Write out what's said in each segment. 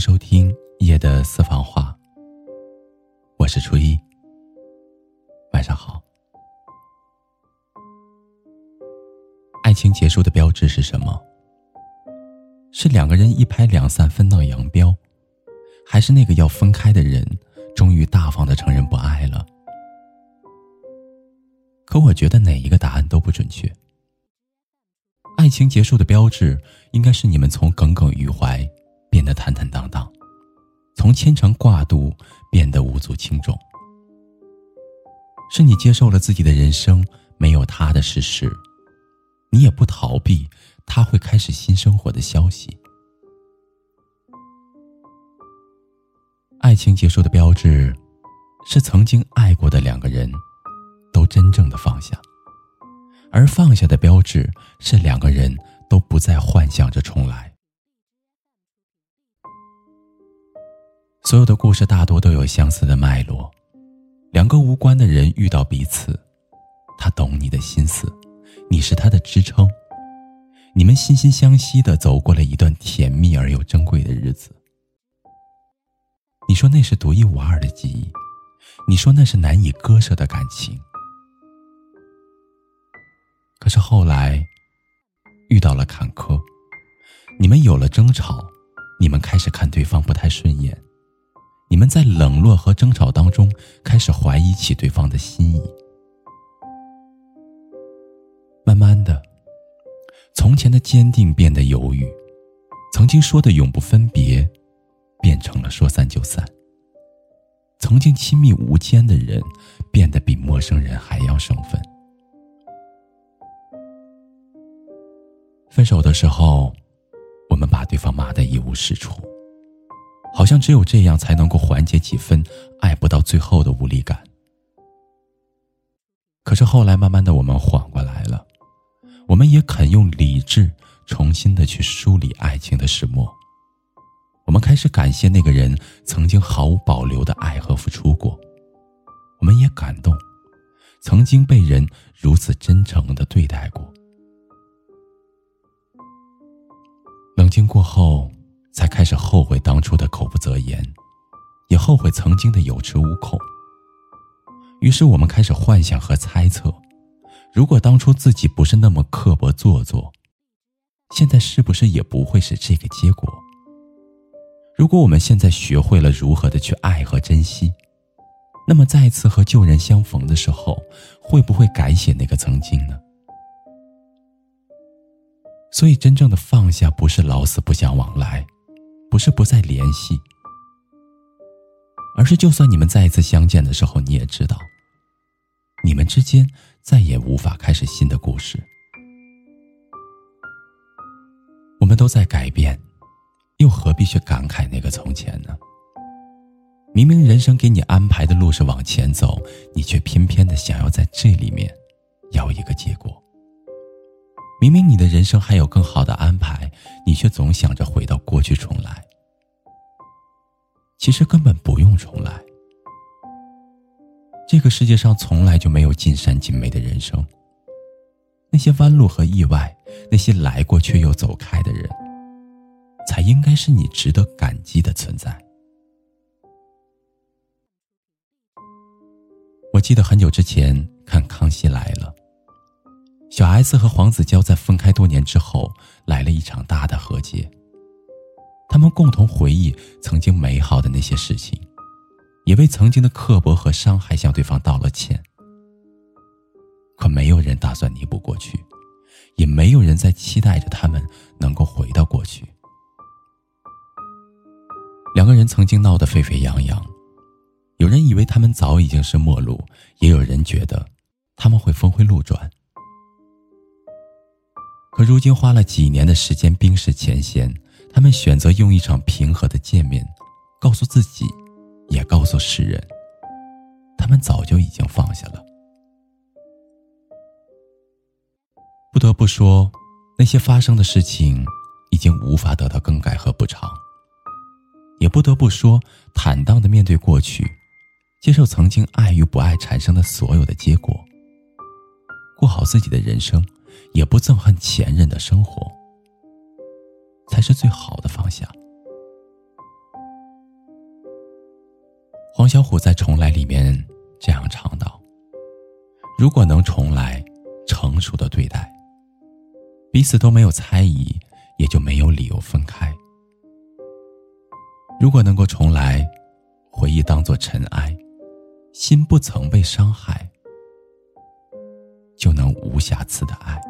收听夜的私房话，我是初一。晚上好。爱情结束的标志是什么？是两个人一拍两散分道扬镳，还是那个要分开的人终于大方的承认不爱了？可我觉得哪一个答案都不准确。爱情结束的标志，应该是你们从耿耿于怀变得坦坦荡荡，从牵肠挂肚变得无足轻重。是你接受了自己的人生没有他的事实，你也不逃避他会开始新生活的消息。爱情结束的标志，是曾经爱过的两个人，都真正的放下。而放下的标志所有的故事大多都有相似的脉络，两个无关的人遇到彼此，他懂你的心思，你是他的支撑，你们心心相惜的走过了一段甜蜜而又珍贵的日子。你说那是独一无二的记忆，你说那是难以割舍的感情。可是后来，遇到了坎坷，你们有了争吵，你们开始看对方不太顺眼，我们在冷落和争吵当中开始怀疑起对方的心意。慢慢的，从前的坚定变得犹豫，曾经说的永不分别，变成了说散就散。曾经亲密无间的人，变得比陌生人还要生分。分手的时候，我们把对方骂得一无是处，好像只有这样才能够缓解几分爱不到最后的无力感。可是后来，慢慢的，我们缓过来了，我们也肯用理智重新的去梳理爱情的始末。我们开始感谢那个人曾经毫无保留的爱和付出过，我们也感动，曾经被人如此真诚的对待过。冷静过后，才开始后悔当初的口不择言，也后悔曾经的有恃无恐。于是我们开始幻想和猜测：如果当初自己不是那么刻薄做作，现在是不是也不会是这个结果？如果我们现在学会了如何的去爱和珍惜，那么再次和旧人相逢的时候，会不会改写那个曾经呢？所以，真正的放下不是老死不相往来，不是不再联系，而是就算你们再一次相见的时候，你也知道，你们之间再也无法开始新的故事。我们都在改变，又何必去感慨那个从前呢？明明人生给你安排的路是往前走，你却偏偏的想要在这里面要一个结果。明明你的人生还有更好的安排，你却总想着回到过去重来。其实根本不用重来。这个世界上从来就没有尽善尽美的人生。那些弯路和意外，那些来过却又走开的人，才应该是你值得感激的存在。我记得很久之前看《康熙来了》。小 S 和黄子佼在分开多年之后，来了一场大的和解。他们共同回忆曾经美好的那些事情，也为曾经的刻薄和伤害向对方道了歉。可没有人打算弥补过去，也没有人在期待着他们能够回到过去。两个人曾经闹得沸沸扬扬，有人以为他们早已经是陌路，也有人觉得他们会峰回路转。可如今花了几年的时间冰释前嫌，他们选择用一场平和的见面，告诉自己，也告诉世人，他们早就已经放下了。不得不说，那些发生的事情已经无法得到更改和补偿。也不得不说，坦荡的面对过去，接受曾经爱与不爱产生的所有的结果，过好自己的人生。也不憎恨前任的生活，才是最好的方向。黄小琥在《重来》里面这样唱道：“如果能重来，成熟的对待，彼此都没有猜疑，也就没有理由分开。如果能够重来，回忆当作尘埃，心不曾被伤害，就能无瑕疵的爱。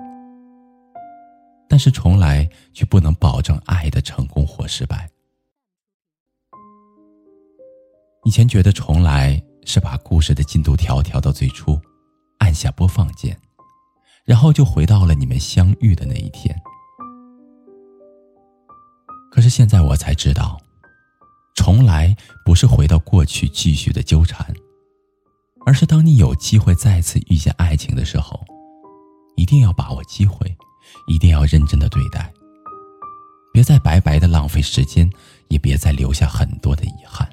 是重来却不能保证爱的成功或失败。”以前觉得重来是把故事的进度条调到最初，按下播放键，然后就回到了你们相遇的那一天。可是现在我才知道，重来不是回到过去继续的纠缠，而是当你有机会再次遇见爱情的时候，一定要把握机会，一定要认真的对待，别再白白的浪费时间，也别再留下很多的遗憾。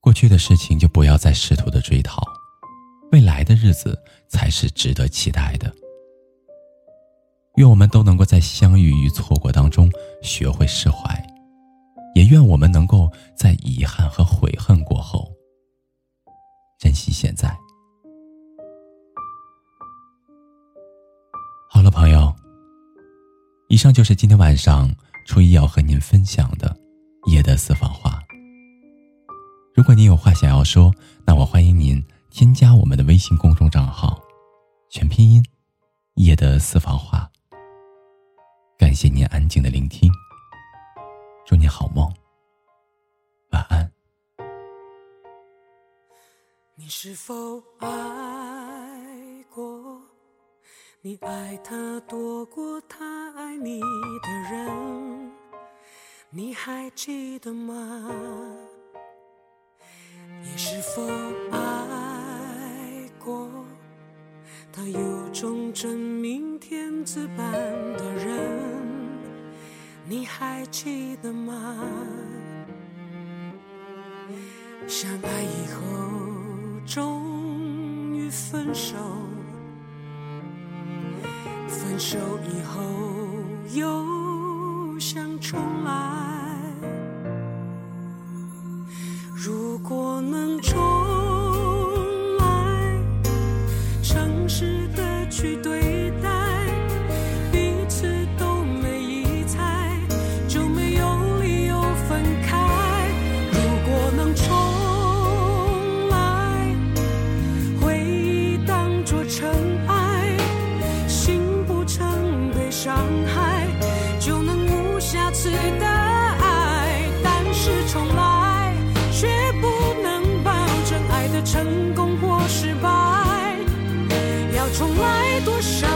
过去的事情就不要再试图的追讨，未来的日子才是值得期待的。愿我们都能够在相遇与错过当中学会释怀，也愿我们能够在遗憾以上就是今天晚上初一要和您分享的夜的私房话。如果您有话想要说，那我欢迎您添加我们的微信公众账号，全拼音“夜的私房话”。感谢您安静的聆听，祝你好梦，晚安。你是否爱过？你爱他多过他爱你的人，你还记得吗？你是否爱过他？有种真命天子般的人，你还记得吗？相爱以后终于分手，分手以后又想重来。如果能重 shine.